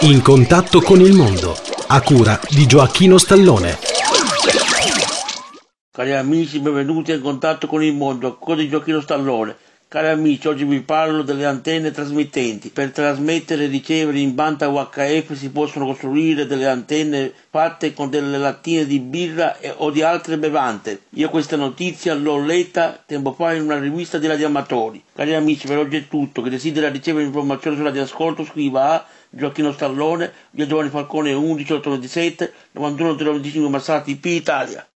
In contatto con il mondo, a cura di Gioacchino Stallone. Cari amici, benvenuti in contatto con il mondo, a cura di Gioacchino Stallone. Cari amici, oggi vi parlo delle antenne trasmittenti. Per trasmettere e ricevere in banda UHF si possono costruire delle antenne fatte con delle lattine di birra e, o di altre bevande. Io questa notizia l'ho letta tempo fa in una rivista di radioamatori. Cari amici, per oggi è tutto. Chi desidera ricevere informazioni sulla ascolto scriva a Gioacchino Stallone, via Giovanni Falcone 11 827 91 025 Massati P Italia.